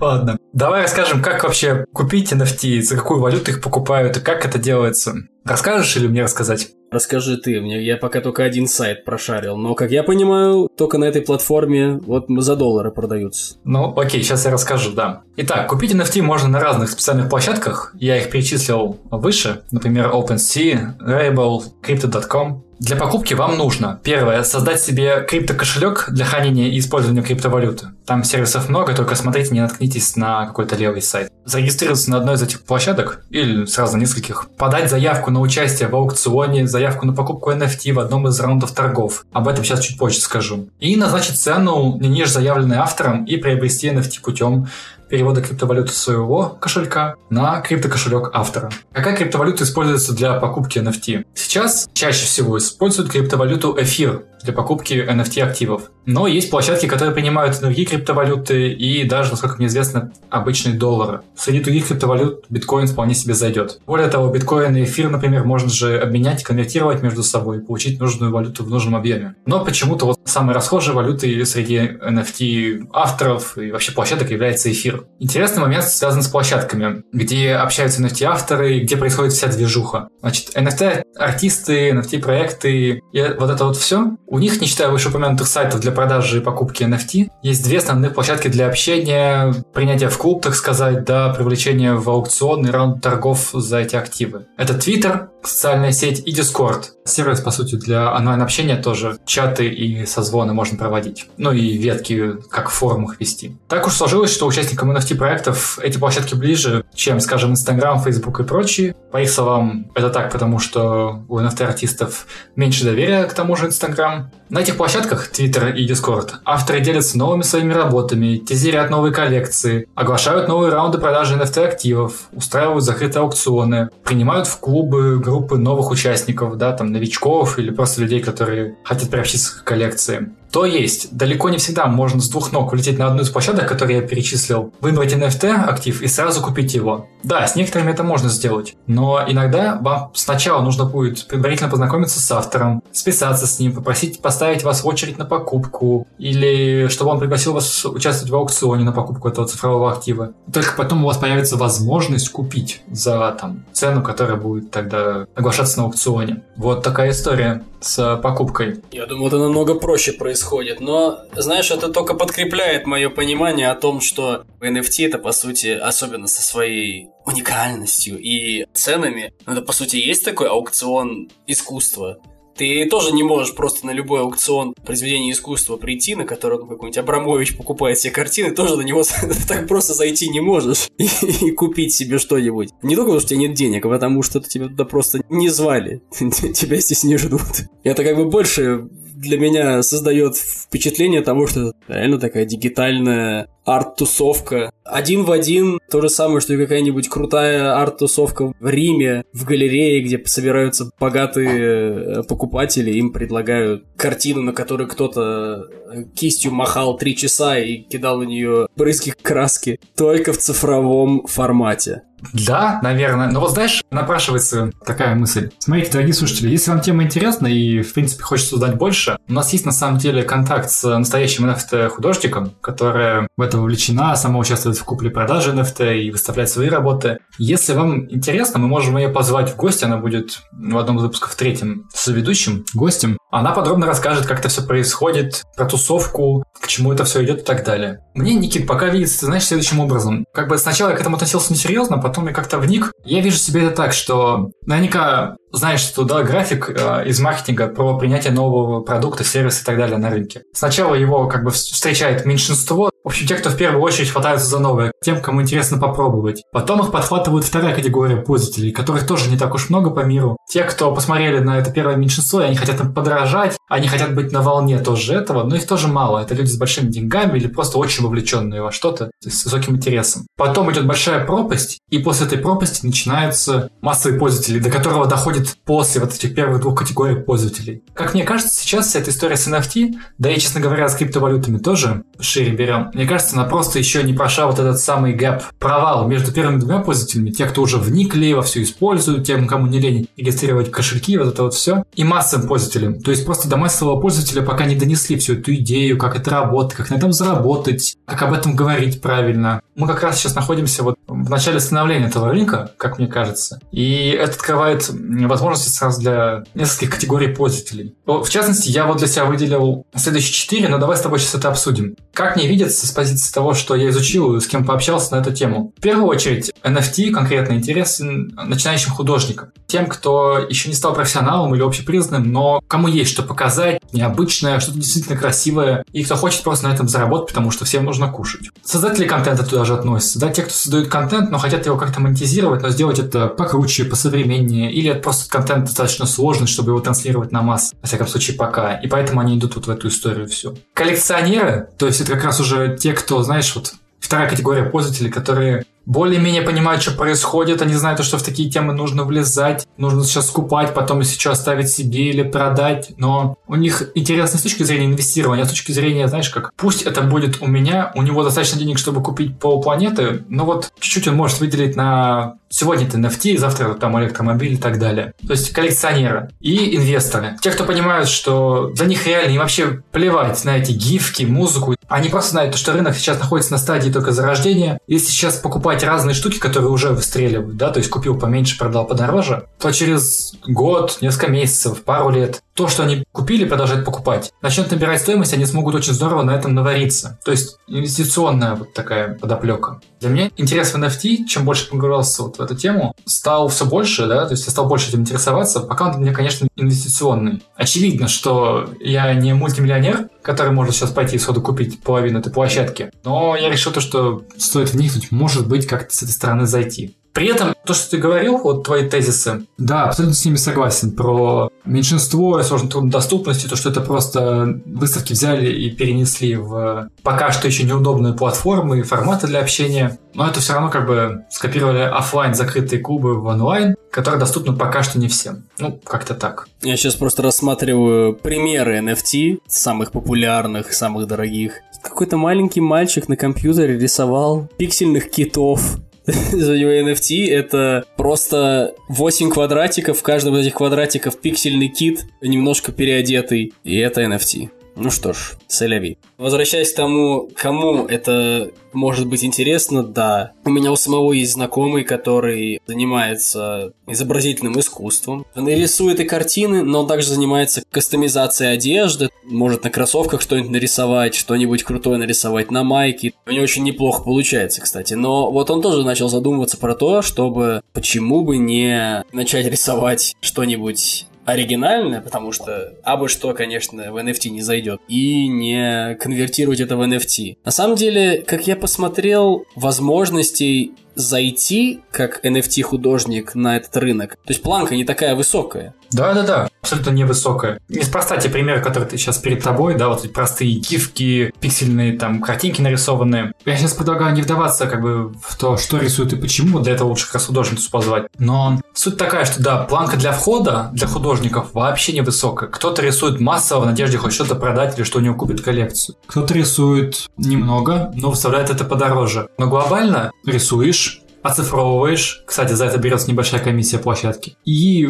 Ладно. Давай расскажем, как вообще купить NFT, за какую валюту их покупают и как это делается. Расскажешь или мне рассказать? Расскажи ты, мне я пока только один сайт прошарил, но, как я понимаю, только на этой платформе вот за доллары продаются. Ну, окей, сейчас я расскажу, да. Итак, купить NFT можно на разных специальных площадках. Я их перечислил выше, например, OpenSea, Rarible, Crypto.com. Для покупки вам нужно, первое, создать себе криптокошелек для хранения и использования криптовалюты. Там сервисов много, только смотрите, не наткнитесь на какой-то левый сайт. Зарегистрироваться на одной из этих площадок или сразу нескольких. Подать заявку на участие в аукционе, заявку на покупку NFT в одном из раундов торгов. Об этом сейчас чуть позже скажу. И назначить цену не ниже заявленной автором и приобрести NFT путем перевода криптовалюты своего кошелька на криптокошелек автора. Какая криптовалюта используется для покупки NFT? Сейчас чаще всего используют криптовалюту эфир для покупки NFT активов. Но есть площадки, которые принимают другие криптовалюты и даже, насколько мне известно, обычные доллары. Среди других криптовалют биткоин вполне себе зайдет. Более того, биткоин и эфир, например, можно же обменять, конвертировать между собой и получить нужную валюту в нужном объеме. Но почему-то вот самой расхожей валютой среди NFT авторов и вообще площадок является эфир. Интересный момент связан с площадками, где общаются NFT-авторы, где происходит вся движуха. Значит, NFT-артисты, NFT-проекты и вот это вот все, у них, не считая вышеупомянутых сайтов для продажи и покупки NFT, есть две основные площадки для общения, принятия в клуб, так сказать, да, привлечения в аукцион и раунд торгов за эти активы. Это Twitter, социальная сеть и Discord. Сервис, по сути, для онлайн-общения тоже. Чаты и созвоны можно проводить. Ну и ветки, как в форумах вести. Так уж сложилось, что участникам NFT-проектов эти площадки ближе, чем, скажем, Instagram, Facebook и прочие. По их словам, это так, потому что у NFT-артистов меньше доверия к тому же Instagram. На этих площадках, Twitter и Discord, авторы делятся новыми своими работами, тизерят новые коллекции, оглашают новые раунды продажи NFT-активов, устраивают закрытые аукционы, принимают в клубы, группы новых участников, да, там, новичков или просто людей, которые хотят приобщиться к коллекции. То есть, далеко не всегда можно с двух ног улететь на одну из площадок, которые я перечислил, выбрать NFT актив и сразу купить его. Да, с некоторыми это можно сделать, но иногда вам сначала нужно будет предварительно познакомиться с автором, списаться с ним, попросить поставить вас в очередь на покупку, или чтобы он пригласил вас участвовать в аукционе на покупку этого цифрового актива. Только потом у вас появится возможность купить за там, цену, которая будет тогда оглашаться на аукционе. Вот такая история с покупкой. Я думаю, это намного проще происходит, но, знаешь, это только подкрепляет мое понимание о том, что NFT это, по сути, особенно со своей уникальностью и ценами, это, по сути, есть такой аукцион искусства, ты тоже не можешь просто на любой аукцион произведения искусства прийти, на котором какой-нибудь Абрамович покупает себе картины, тоже на него так просто зайти не можешь и, и купить себе что-нибудь. Не только потому, что у тебя нет денег, а потому что тебя туда просто не звали. Тебя здесь не ждут. Это как бы больше для меня создает впечатление того, что это реально такая дигитальная арт-тусовка. Один в один то же самое, что и какая-нибудь крутая арт-тусовка в Риме, в галерее, где собираются богатые э, покупатели, им предлагают картину, на которой кто-то э, кистью махал три часа и кидал на нее брызги краски, только в цифровом формате. Да, наверное. Но вот знаешь, напрашивается такая мысль. Смотрите, дорогие слушатели, если вам тема интересна и, в принципе, хочется узнать больше, у нас есть на самом деле контакт с настоящим NFT-художником, которая в это вовлечена, сама участвует в купле-продаже NFT и выставляет свои работы. Если вам интересно, мы можем ее позвать в гости, она будет в одном из выпусков в третьем с ведущим гостем. Она подробно расскажет, как это все происходит, про тусовку, к чему это все идет и так далее. Мне, Никит, пока видится, знаешь, следующим образом. Как бы сначала я к этому относился несерьезно, потом я как-то вник. Я вижу себе это так, что наверняка знаешь, что да, график э, из маркетинга про принятие нового продукта, сервиса и так далее на рынке. Сначала его как бы встречает меньшинство, в общем, те, кто в первую очередь хватаются за новое, тем, кому интересно попробовать. Потом их подхватывают вторая категория пользователей, которых тоже не так уж много по миру. Те, кто посмотрели на это первое меньшинство, и они хотят им подражать, они хотят быть на волне тоже этого, но их тоже мало. Это люди с большими деньгами или просто очень вовлеченные во что-то, с высоким интересом. Потом идет большая пропасть, и после этой пропасти начинаются массовые пользователи, до которого доходит после вот этих первых двух категорий пользователей. Как мне кажется, сейчас вся эта история с NFT, да и, честно говоря, с криптовалютами тоже шире берем, мне кажется, она просто еще не прошла вот этот самый гэп, провал между первыми двумя пользователями, те, кто уже вникли во все используют, тем, кому не лень регистрировать кошельки, вот это вот все, и массовым пользователям. То есть просто до массового пользователя пока не донесли всю эту идею, как это работает, как на этом заработать, как об этом говорить правильно. Мы как раз сейчас находимся вот в начале становления этого рынка, как мне кажется, и это открывает возможности сразу для нескольких категорий пользователей. В частности, я вот для себя выделил следующие четыре, но давай с тобой сейчас это обсудим. Как мне видится с позиции того, что я изучил и с кем пообщался на эту тему. В первую очередь, NFT конкретно интересен начинающим художникам. Тем, кто еще не стал профессионалом или общепризнанным, но кому есть что показать, необычное, что-то действительно красивое, и кто хочет просто на этом заработать, потому что всем нужно кушать. Создатели контента туда же относятся. Да, те, кто создают контент, но хотят его как-то монетизировать, но сделать это покруче, посовременнее, или это просто контент достаточно сложный, чтобы его транслировать на масс, во всяком случае пока. И поэтому они идут вот в эту историю всю. Коллекционеры, то есть это как раз уже те, кто, знаешь, вот вторая категория пользователей, которые более-менее понимают, что происходит, они знают, что в такие темы нужно влезать, нужно сейчас скупать, потом если что оставить себе или продать, но у них интересно с точки зрения инвестирования, а с точки зрения, знаешь, как, пусть это будет у меня, у него достаточно денег, чтобы купить полпланеты, но вот чуть-чуть он может выделить на сегодня это NFT, завтра там электромобиль и так далее. То есть коллекционеры и инвесторы. Те, кто понимают, что за них реально и вообще плевать на эти гифки, музыку. Они просто знают, что рынок сейчас находится на стадии только зарождения. Если сейчас покупать разные штуки, которые уже выстреливают, да, то есть купил поменьше, продал подороже, то через год, несколько месяцев, пару лет то, что они купили, продолжают покупать, начнет набирать стоимость, они смогут очень здорово на этом навариться. То есть инвестиционная вот такая подоплека. Для меня интерес в NFT, чем больше погружался вот в эту тему, стал все больше, да, то есть я стал больше этим интересоваться, пока он для меня, конечно, инвестиционный. Очевидно, что я не мультимиллионер, который может сейчас пойти сходу купить половину этой площадки, но я решил то, что стоит вникнуть, может быть, как-то с этой стороны зайти. При этом то, что ты говорил, вот твои тезисы, да, абсолютно с ними согласен. Про меньшинство, сложную труднодоступность, то, что это просто выставки взяли и перенесли в пока что еще неудобные платформы и форматы для общения. Но это все равно как бы скопировали офлайн закрытые клубы в онлайн, которые доступны пока что не всем. Ну, как-то так. Я сейчас просто рассматриваю примеры NFT, самых популярных, самых дорогих. Какой-то маленький мальчик на компьютере рисовал пиксельных китов за него NFT, это просто 8 квадратиков, в каждом из этих квадратиков пиксельный кит, немножко переодетый, и это NFT. Ну что ж, соляви. Возвращаясь к тому, кому это может быть интересно, да. У меня у самого есть знакомый, который занимается изобразительным искусством. Он рисует и картины, но он также занимается кастомизацией одежды. Может на кроссовках что-нибудь нарисовать, что-нибудь крутое нарисовать на майке. У него очень неплохо получается, кстати. Но вот он тоже начал задумываться про то, чтобы почему бы не начать рисовать что-нибудь оригинальное, потому что абы что, конечно, в NFT не зайдет, и не конвертировать это в NFT. На самом деле, как я посмотрел, возможностей зайти как NFT-художник на этот рынок. То есть планка не такая высокая. Да-да-да, абсолютно невысокая. Неспроста те примеры, которые ты сейчас перед тобой, да, вот эти простые гифки, пиксельные там картинки нарисованные. Я сейчас предлагаю не вдаваться как бы в то, что рисует и почему, для этого лучше как раз художницу позвать. Но суть такая, что да, планка для входа, для художников вообще невысокая. Кто-то рисует массово в надежде хоть что-то продать или что у него купит коллекцию. Кто-то рисует немного, но выставляет это подороже. Но глобально рисуешь, оцифровываешь, кстати, за это берется небольшая комиссия площадки, и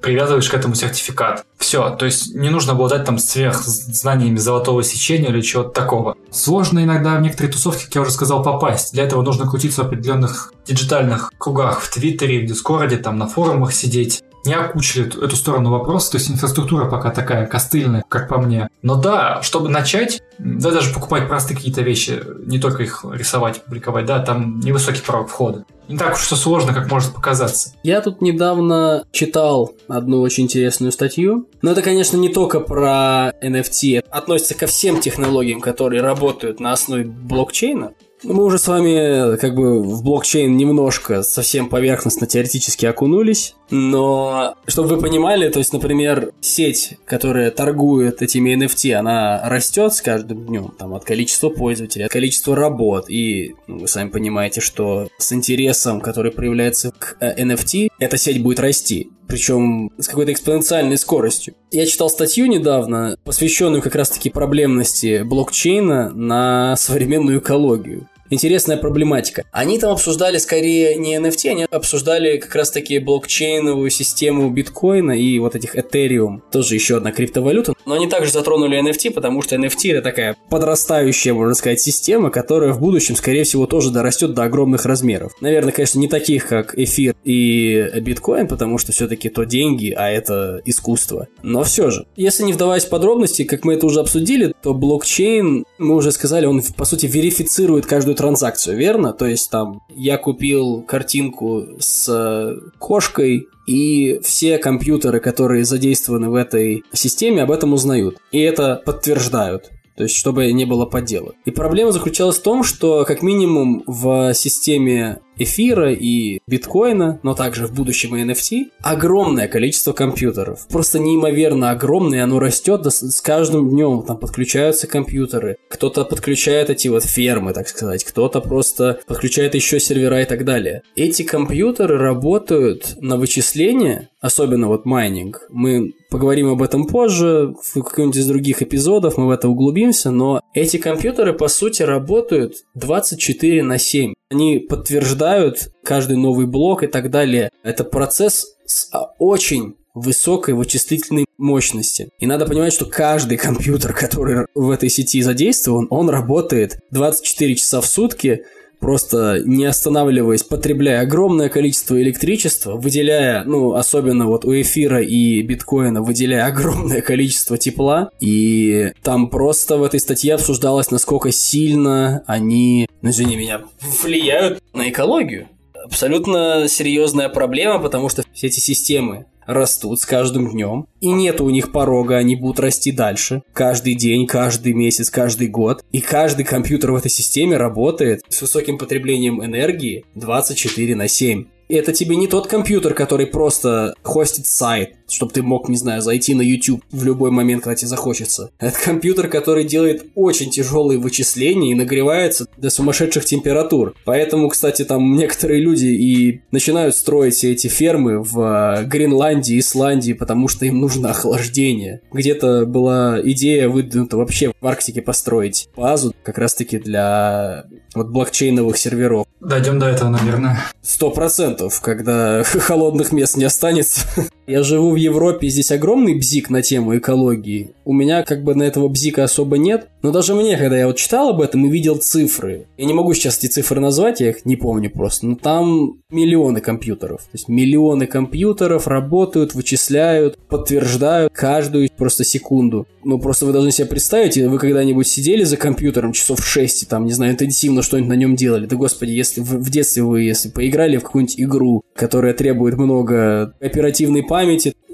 привязываешь к этому сертификат. Все, то есть не нужно обладать там сверх знаниями золотого сечения или чего-то такого. Сложно иногда в некоторые тусовки, как я уже сказал, попасть. Для этого нужно крутиться в определенных диджитальных кругах в Твиттере, в Дискорде, там на форумах сидеть не окучили эту, сторону вопроса, то есть инфраструктура пока такая костыльная, как по мне. Но да, чтобы начать, да, даже покупать простые какие-то вещи, не только их рисовать, публиковать, да, там невысокий порог входа. Не так уж все сложно, как может показаться. Я тут недавно читал одну очень интересную статью. Но это, конечно, не только про NFT. Это относится ко всем технологиям, которые работают на основе блокчейна. Мы уже с вами как бы в блокчейн немножко совсем поверхностно теоретически окунулись, но чтобы вы понимали, то есть, например, сеть, которая торгует этими NFT, она растет с каждым днем, там, от количества пользователей, от количества работ, и ну, вы сами понимаете, что с интересом, который проявляется к NFT, эта сеть будет расти причем с какой-то экспоненциальной скоростью. Я читал статью недавно, посвященную как раз-таки проблемности блокчейна на современную экологию интересная проблематика. Они там обсуждали скорее не NFT, они обсуждали как раз таки блокчейновую систему биткоина и вот этих Ethereum, тоже еще одна криптовалюта. Но они также затронули NFT, потому что NFT это такая подрастающая, можно сказать, система, которая в будущем, скорее всего, тоже дорастет до огромных размеров. Наверное, конечно, не таких, как эфир и биткоин, потому что все-таки то деньги, а это искусство. Но все же, если не вдаваясь в подробности, как мы это уже обсудили, то блокчейн, мы уже сказали, он по сути верифицирует каждую транзакцию, верно? То есть там я купил картинку с э, кошкой, и все компьютеры, которые задействованы в этой системе, об этом узнают. И это подтверждают то есть чтобы не было подделок. И проблема заключалась в том, что как минимум в системе эфира и биткоина, но также в будущем и NFT, огромное количество компьютеров. Просто неимоверно огромное, оно растет с каждым днем. Там подключаются компьютеры. Кто-то подключает эти вот фермы, так сказать. Кто-то просто подключает еще сервера и так далее. Эти компьютеры работают на вычисление, особенно вот майнинг. Мы поговорим об этом позже, в каком-нибудь из других эпизодов мы в это углубимся, но эти компьютеры, по сути, работают 24 на 7. Они подтверждают каждый новый блок и так далее. Это процесс с а, очень высокой вычислительной мощности. И надо понимать, что каждый компьютер, который в этой сети задействован, он работает 24 часа в сутки, просто не останавливаясь, потребляя огромное количество электричества, выделяя, ну, особенно вот у эфира и биткоина, выделяя огромное количество тепла, и там просто в этой статье обсуждалось, насколько сильно они, ну, извини меня, влияют на экологию. Абсолютно серьезная проблема, потому что все эти системы растут с каждым днем, и нет у них порога, они будут расти дальше. Каждый день, каждый месяц, каждый год. И каждый компьютер в этой системе работает с высоким потреблением энергии 24 на 7 это тебе не тот компьютер, который просто хостит сайт, чтобы ты мог, не знаю, зайти на YouTube в любой момент, когда тебе захочется. Это компьютер, который делает очень тяжелые вычисления и нагревается до сумасшедших температур. Поэтому, кстати, там некоторые люди и начинают строить все эти фермы в э, Гренландии, Исландии, потому что им нужно охлаждение. Где-то была идея выдвинута вообще в Арктике построить базу как раз-таки для вот блокчейновых серверов. Дойдем до этого, наверное. Сто процентов, когда холодных мест не останется. Я живу в Европе, здесь огромный бзик на тему экологии. У меня как бы на этого бзика особо нет. Но даже мне, когда я вот читал об этом и видел цифры, я не могу сейчас эти цифры назвать, я их не помню просто, но там миллионы компьютеров. То есть миллионы компьютеров работают, вычисляют, подтверждают каждую просто секунду. Ну, просто вы должны себе представить, вы когда-нибудь сидели за компьютером часов 6, там, не знаю, интенсивно что-нибудь на нем делали. Да, господи, если в, в детстве вы, если поиграли в какую-нибудь игру, которая требует много оперативной памяти,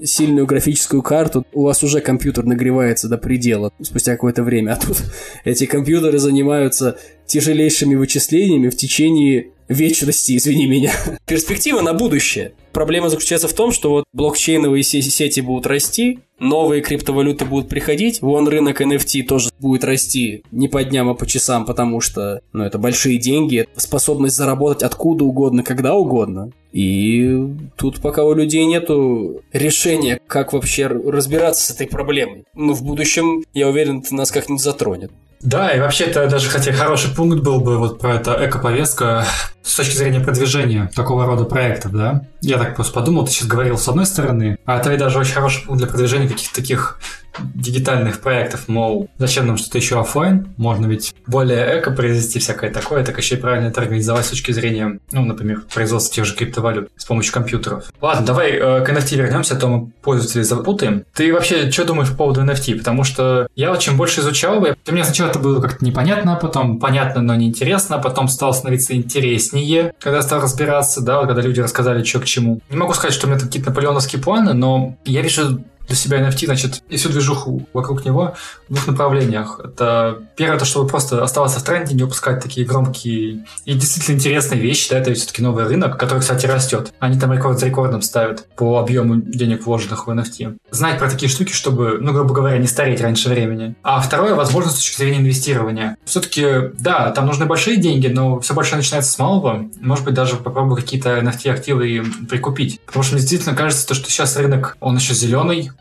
сильную графическую карту, у вас уже компьютер нагревается до предела спустя какое-то время. А тут эти компьютеры занимаются тяжелейшими вычислениями в течение вечности, извини меня. Перспектива на будущее. Проблема заключается в том, что вот блокчейновые сети будут расти, новые криптовалюты будут приходить, вон рынок NFT тоже будет расти не по дням, а по часам, потому что, ну, это большие деньги, способность заработать откуда угодно, когда угодно. И тут пока у людей нету решения, как вообще разбираться с этой проблемой. Но в будущем, я уверен, это нас как-нибудь затронет. Да, и вообще это даже хотя хороший пункт был бы вот про это эко-повестка с точки зрения продвижения такого рода проектов, да? Я так просто подумал, ты сейчас говорил с одной стороны, а это даже очень хороший для продвижения каких-то таких дигитальных проектов, мол, зачем нам что-то еще офлайн? Можно ведь более эко произвести всякое такое, так еще и правильно это организовать с точки зрения, ну, например, производства тех же криптовалют с помощью компьютеров. Ладно, давай э, к NFT вернемся, а то мы пользователей запутаем. Ты вообще что думаешь по поводу NFT? Потому что я вот чем больше изучал, для меня сначала это было как-то непонятно, потом понятно, но неинтересно, потом стало становиться интереснее, когда стал разбираться, да, когда люди рассказали, что к чему. Не могу сказать, что у меня какие-то наполеоновские планы, но я вижу для себя NFT, значит, и всю движуху вокруг него в двух направлениях. Это первое, то, чтобы просто оставаться в тренде, не упускать такие громкие и действительно интересные вещи, да, это все-таки новый рынок, который, кстати, растет. Они там рекорд за рекордом ставят по объему денег, вложенных в NFT. Знать про такие штуки, чтобы, ну, грубо говоря, не стареть раньше времени. А второе, возможность с точки зрения инвестирования. Все-таки, да, там нужны большие деньги, но все большое начинается с малого. Может быть, даже попробую какие-то NFT-активы прикупить. Потому что мне действительно кажется, то, что сейчас рынок, он еще зеленый,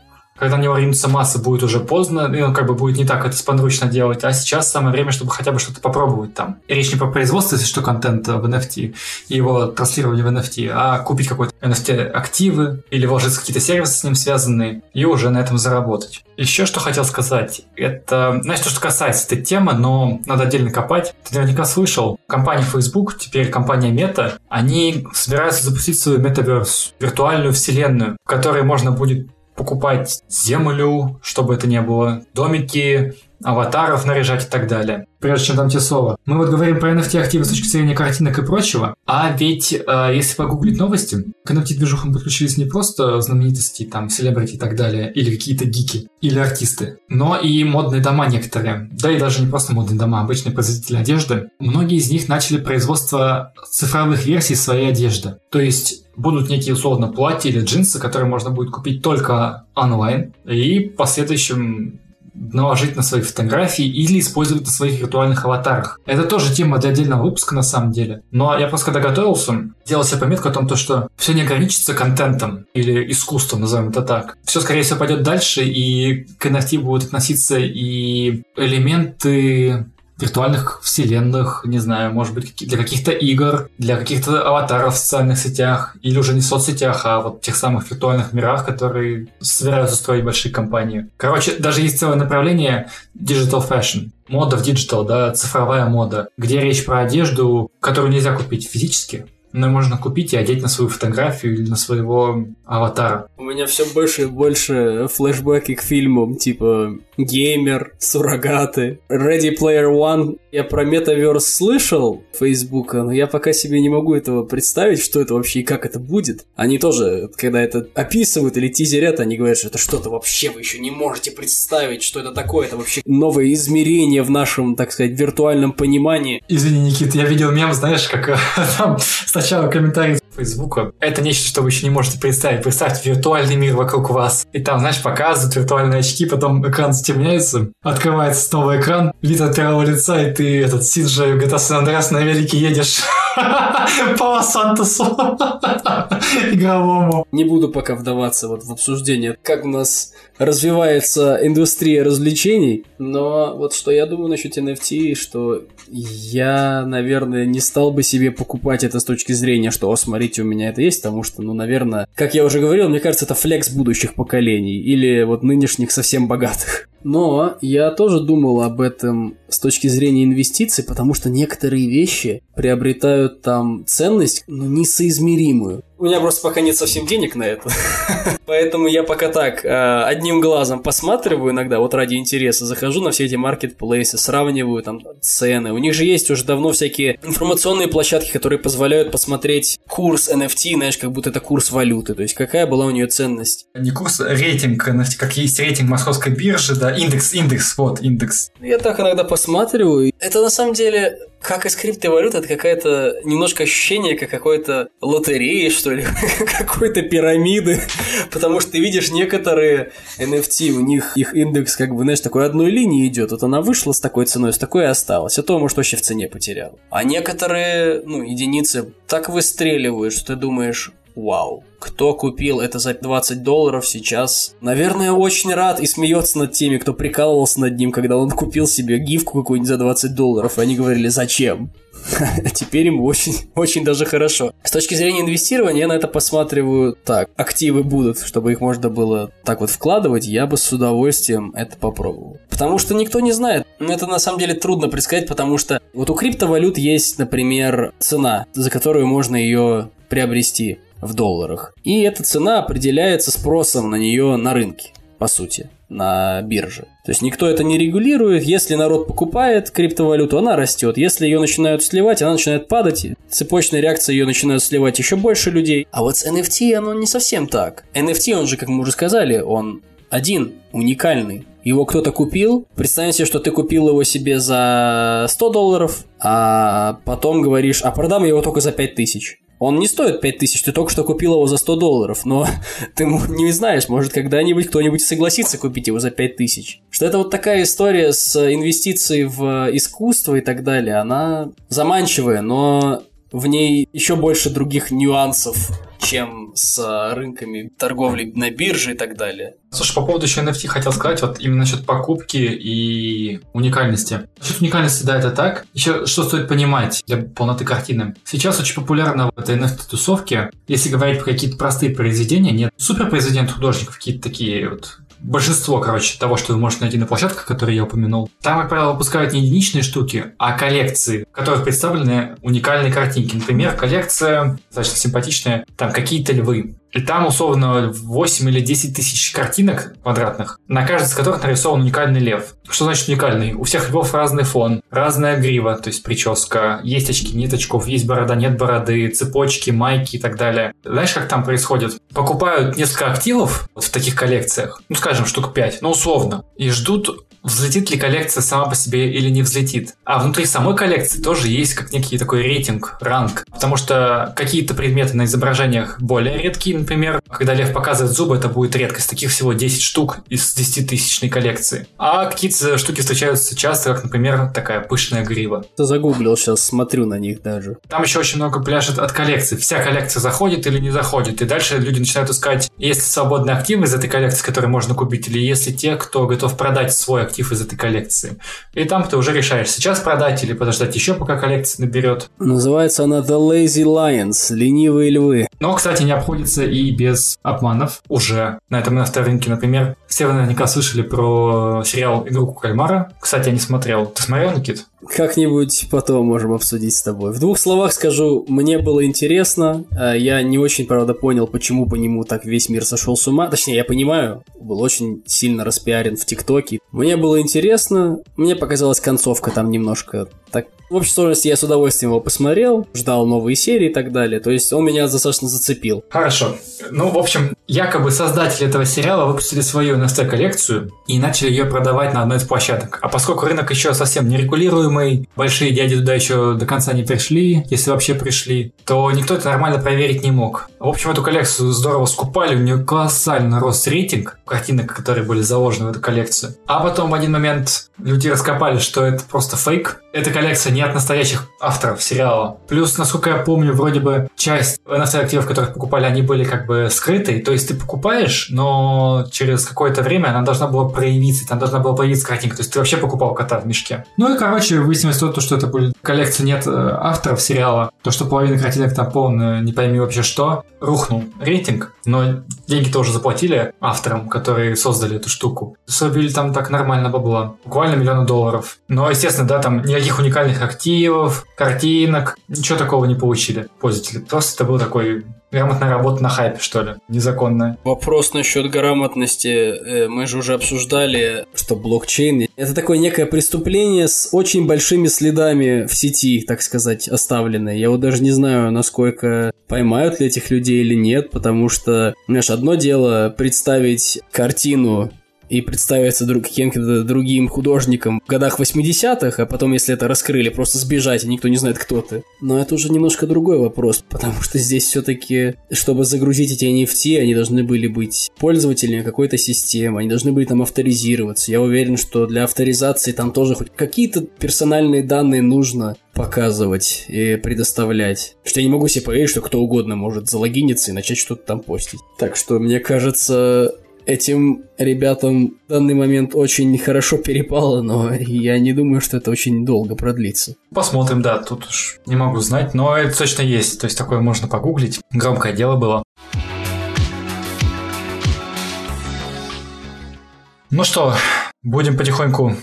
когда на него ринутся массы, будет уже поздно, и он как бы будет не так это сподручно делать, а сейчас самое время, чтобы хотя бы что-то попробовать там. И речь не про производство, если что, контента в NFT и его транслирование в NFT, а купить какой-то NFT-активы или вложиться какие-то сервисы с ним связанные и уже на этом заработать. Еще что хотел сказать, это, знаешь, то, что касается этой темы, но надо отдельно копать. Ты наверняка слышал, компания Facebook, теперь компания Meta, они собираются запустить свою Metaverse, виртуальную вселенную, в которой можно будет покупать землю, чтобы это не было, домики, аватаров наряжать и так далее. Прежде чем там те слова. Мы вот говорим про NFT-активы с точки зрения картинок и прочего, а ведь э, если погуглить новости, к NFT-движухам подключились не просто знаменитости, там, селебрити и так далее, или какие-то гики, или артисты, но и модные дома некоторые. Да и даже не просто модные дома, обычные производители одежды. Многие из них начали производство цифровых версий своей одежды. То есть будут некие условно платья или джинсы, которые можно будет купить только онлайн, и в последующем наложить на свои фотографии или использовать на своих виртуальных аватарах. Это тоже тема для отдельного выпуска на самом деле. Но я просто когда готовился, делал себе пометку о том, то, что все не ограничится контентом или искусством, назовем это так. Все, скорее всего, пойдет дальше, и к NFT будут относиться и элементы виртуальных вселенных, не знаю, может быть, для каких-то игр, для каких-то аватаров в социальных сетях, или уже не в соцсетях, а вот тех самых виртуальных мирах, которые собираются строить большие компании. Короче, даже есть целое направление digital fashion, мода в digital, да, цифровая мода, где речь про одежду, которую нельзя купить физически, но можно купить и одеть на свою фотографию или на своего аватара. У меня все больше и больше флешбеки к фильмам, типа Геймер, Суррогаты, Ready Player One. Я про метаверс слышал Фейсбука, но я пока себе не могу этого представить, что это вообще и как это будет. Они тоже, когда это описывают или тизерят, они говорят, что это что-то вообще вы еще не можете представить, что это такое. Это вообще новое измерение в нашем, так сказать, виртуальном понимании. Извини, Никит, я видел мем, знаешь, как там сначала комментарий Фейсбука. Это нечто, что вы еще не можете представить. Представьте виртуальный мир вокруг вас. И там, знаешь, показывают виртуальные очки, потом экран затемняется, открывается снова экран, вид от первого лица, и ты этот Синджа GTA San Andreas на велике едешь По Сантосу игровому. Не буду пока вдаваться вот в обсуждение, как у нас развивается индустрия развлечений, но вот что я думаю насчет NFT, что я, наверное, не стал бы себе покупать это с точки зрения, что, о, смотрите, у меня это есть, потому что, ну, наверное, как я уже говорил, мне кажется, это флекс будущих поколений или вот нынешних совсем богатых. Но я тоже думал об этом с точки зрения инвестиций, потому что некоторые вещи приобретают там ценность, но несоизмеримую. У меня просто пока нет совсем денег на это. Поэтому я пока так э, одним глазом посматриваю иногда, вот ради интереса, захожу на все эти маркетплейсы, сравниваю там цены. У них же есть уже давно всякие информационные площадки, которые позволяют посмотреть курс NFT, знаешь, как будто это курс валюты. То есть какая была у нее ценность. Не курс, а рейтинг NFT, как есть рейтинг московской биржи, да, индекс, индекс, вот, индекс. Я так иногда посматриваю. Это на самом деле как из криптовалют, это какая-то немножко ощущение, как какой-то лотереи, что ли, какой-то пирамиды, потому что ты видишь некоторые NFT, у них их индекс как бы, знаешь, такой одной линии идет, вот она вышла с такой ценой, с такой и осталась, а то, может, вообще в цене потерял. А некоторые, ну, единицы так выстреливают, что ты думаешь, вау, кто купил это за 20 долларов сейчас, наверное, очень рад и смеется над теми, кто прикалывался над ним, когда он купил себе гифку какую-нибудь за 20 долларов, и они говорили, зачем? Теперь ему очень, очень даже хорошо. С точки зрения инвестирования я на это посматриваю так. Активы будут, чтобы их можно было так вот вкладывать, я бы с удовольствием это попробовал. Потому что никто не знает. Это на самом деле трудно предсказать, потому что вот у криптовалют есть, например, цена, за которую можно ее приобрести в долларах. И эта цена определяется спросом на нее на рынке, по сути, на бирже. То есть никто это не регулирует. Если народ покупает криптовалюту, она растет. Если ее начинают сливать, она начинает падать. Цепочная реакция ее начинают сливать еще больше людей. А вот с NFT оно не совсем так. NFT, он же, как мы уже сказали, он один, уникальный. Его кто-то купил. Представим себе, что ты купил его себе за 100 долларов, а потом говоришь, а продам его только за 5000. Он не стоит 5000, ты только что купил его за 100 долларов, но ты не знаешь, может когда-нибудь кто-нибудь согласится купить его за 5000. Что это вот такая история с инвестицией в искусство и так далее, она заманчивая, но в ней еще больше других нюансов, чем с рынками торговли на бирже и так далее. Слушай, по поводу еще NFT хотел сказать, вот именно насчет покупки и уникальности. Насчет уникальности, да, это так. Еще что стоит понимать для полноты картины. Сейчас очень популярно в этой NFT-тусовке, если говорить про какие-то простые произведения, нет супер произведения художников, какие-то такие вот большинство, короче, того, что вы можете найти на площадках, которые я упомянул, там, как правило, выпускают не единичные штуки, а коллекции, в которых представлены уникальные картинки. Например, коллекция достаточно симпатичная, там какие-то львы. И там, условно, 8 или 10 тысяч картинок квадратных, на каждой из которых нарисован уникальный лев. Что значит уникальный? У всех львов разный фон, разная грива, то есть прическа, есть очки, нет очков, есть борода, нет бороды, цепочки, майки и так далее. Знаешь, как там происходит? Покупают несколько активов вот в таких коллекциях, ну, скажем, штук 5, ну, условно, и ждут взлетит ли коллекция сама по себе или не взлетит. А внутри самой коллекции тоже есть как некий такой рейтинг, ранг. Потому что какие-то предметы на изображениях более редкие, например, когда лев показывает зубы, это будет редкость. Таких всего 10 штук из 10-тысячной коллекции. А какие-то штуки встречаются часто, как, например, такая пышная грива. Ты загуглил сейчас, смотрю на них даже. Там еще очень много пляжет от коллекции. Вся коллекция заходит или не заходит. И дальше люди начинают искать, есть ли свободные активы из этой коллекции, которые можно купить, или если те, кто готов продать свой актив из этой коллекции. И там ты уже решаешь, сейчас продать или подождать еще, пока коллекция наберет. Называется она The Lazy Lions, ленивые львы. Но, кстати, не обходится и без обманов уже на этом рынке. Например, все вы наверняка слышали про сериал «Игру кальмара». Кстати, я не смотрел. Ты смотрел, Никит? Как-нибудь потом можем обсудить с тобой. В двух словах скажу, мне было интересно. А я не очень, правда, понял, почему по нему так весь мир сошел с ума. Точнее, я понимаю, был очень сильно распиарен в ТикТоке. Мне было интересно. Мне показалась концовка там немножко так в общей сложности я с удовольствием его посмотрел, ждал новые серии и так далее. То есть он меня достаточно зацепил. Хорошо. Ну, в общем, якобы создатели этого сериала выпустили свою NFT-коллекцию и начали ее продавать на одной из площадок. А поскольку рынок еще совсем нерегулируемый, большие дяди туда еще до конца не пришли, если вообще пришли, то никто это нормально проверить не мог. В общем, эту коллекцию здорово скупали, у нее колоссально рос рейтинг картинок, которые были заложены в эту коллекцию. А потом в один момент люди раскопали, что это просто фейк, эта коллекция не от настоящих авторов сериала. Плюс, насколько я помню, вроде бы часть NFT-активов, которых покупали, они были как бы скрыты. То есть ты покупаешь, но через какое-то время она должна была проявиться, там должна была появиться картинка. То есть ты вообще покупал кота в мешке. Ну и, короче, выяснилось то, что это были коллекция нет э, авторов сериала. То, что половина картинок там полная, не пойми вообще что, рухнул рейтинг, но деньги тоже заплатили авторам, которые создали эту штуку. Собили там так нормально бабла. Буквально миллионы долларов. Но, естественно, да, там никаких уникальных активов, картинок, ничего такого не получили пользователи. Просто это был такой Грамотная работа на хайпе, что ли? Незаконная. Вопрос насчет грамотности. Э, мы же уже обсуждали, что блокчейн – это такое некое преступление с очень большими следами в сети, так сказать, оставленные. Я вот даже не знаю, насколько поймают ли этих людей или нет, потому что, знаешь, одно дело представить картину и представиться друг, каким-то другим художником в годах 80-х, а потом, если это раскрыли, просто сбежать, и никто не знает, кто ты. Но это уже немножко другой вопрос, потому что здесь все-таки, чтобы загрузить эти NFT, они должны были быть пользователями какой-то системы, они должны были там авторизироваться. Я уверен, что для авторизации там тоже хоть какие-то персональные данные нужно показывать и предоставлять. Что я не могу себе поверить, что кто угодно может залогиниться и начать что-то там постить. Так что, мне кажется, этим ребятам в данный момент очень хорошо перепало, но я не думаю, что это очень долго продлится. Посмотрим, да, тут уж не могу знать, но это точно есть, то есть такое можно погуглить. Громкое дело было. Ну что, будем потихоньку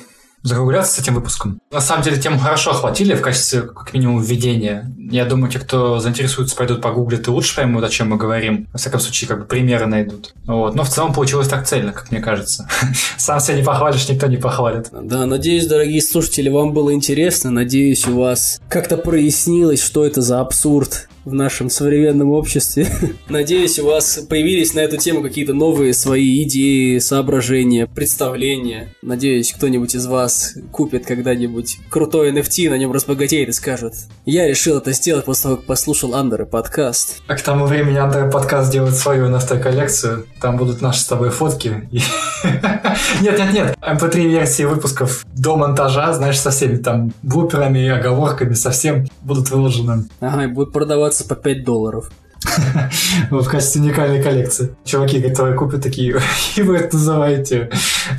закругляться с этим выпуском. На самом деле тему хорошо охватили в качестве, как минимум, введения. Я думаю, те, кто заинтересуется, пойдут погуглят и лучше поймут, о чем мы говорим. Во всяком случае, как бы примеры найдут. Вот. Но в целом получилось так цельно, как мне кажется. Сам себя не похвалишь, никто не похвалит. Да, надеюсь, дорогие слушатели, вам было интересно. Надеюсь, у вас как-то прояснилось, что это за абсурд в нашем современном обществе. Надеюсь, у вас появились на эту тему какие-то новые свои идеи, соображения, представления. Надеюсь, кто-нибудь из вас купит когда-нибудь крутой NFT, на нем разбогатеет и скажет, я решил это сделать после того, как послушал Андеры подкаст. А к тому времени Андеры подкаст делает свою NFT-коллекцию. Там будут наши с тобой фотки. Нет, нет, нет. MP3-версии эм выпусков до монтажа, знаешь, со всеми там буперами, оговорками, совсем будут выложены. Ага, и будут продаваться продается по 5 долларов. в качестве уникальной коллекции. Чуваки, которые купят такие, и вы это называете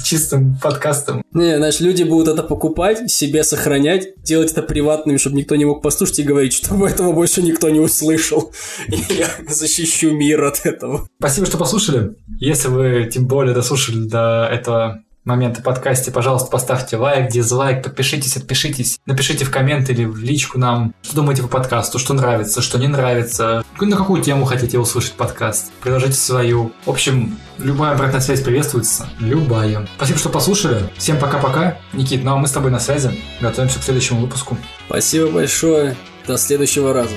чистым подкастом. Не, значит, люди будут это покупать, себе сохранять, делать это приватным, чтобы никто не мог послушать и говорить, что этого больше никто не услышал. И я защищу мир от этого. Спасибо, что послушали. Если вы тем более дослушали до этого момента подкасте, пожалуйста, поставьте лайк, дизлайк, подпишитесь, отпишитесь, напишите в коммент или в личку нам, что думаете по подкасту, что нравится, что не нравится, на какую тему хотите услышать подкаст, предложите свою. В общем, любая обратная связь приветствуется, любая. Спасибо, что послушали, всем пока-пока. Никит, ну а мы с тобой на связи, готовимся к следующему выпуску. Спасибо большое, до следующего раза.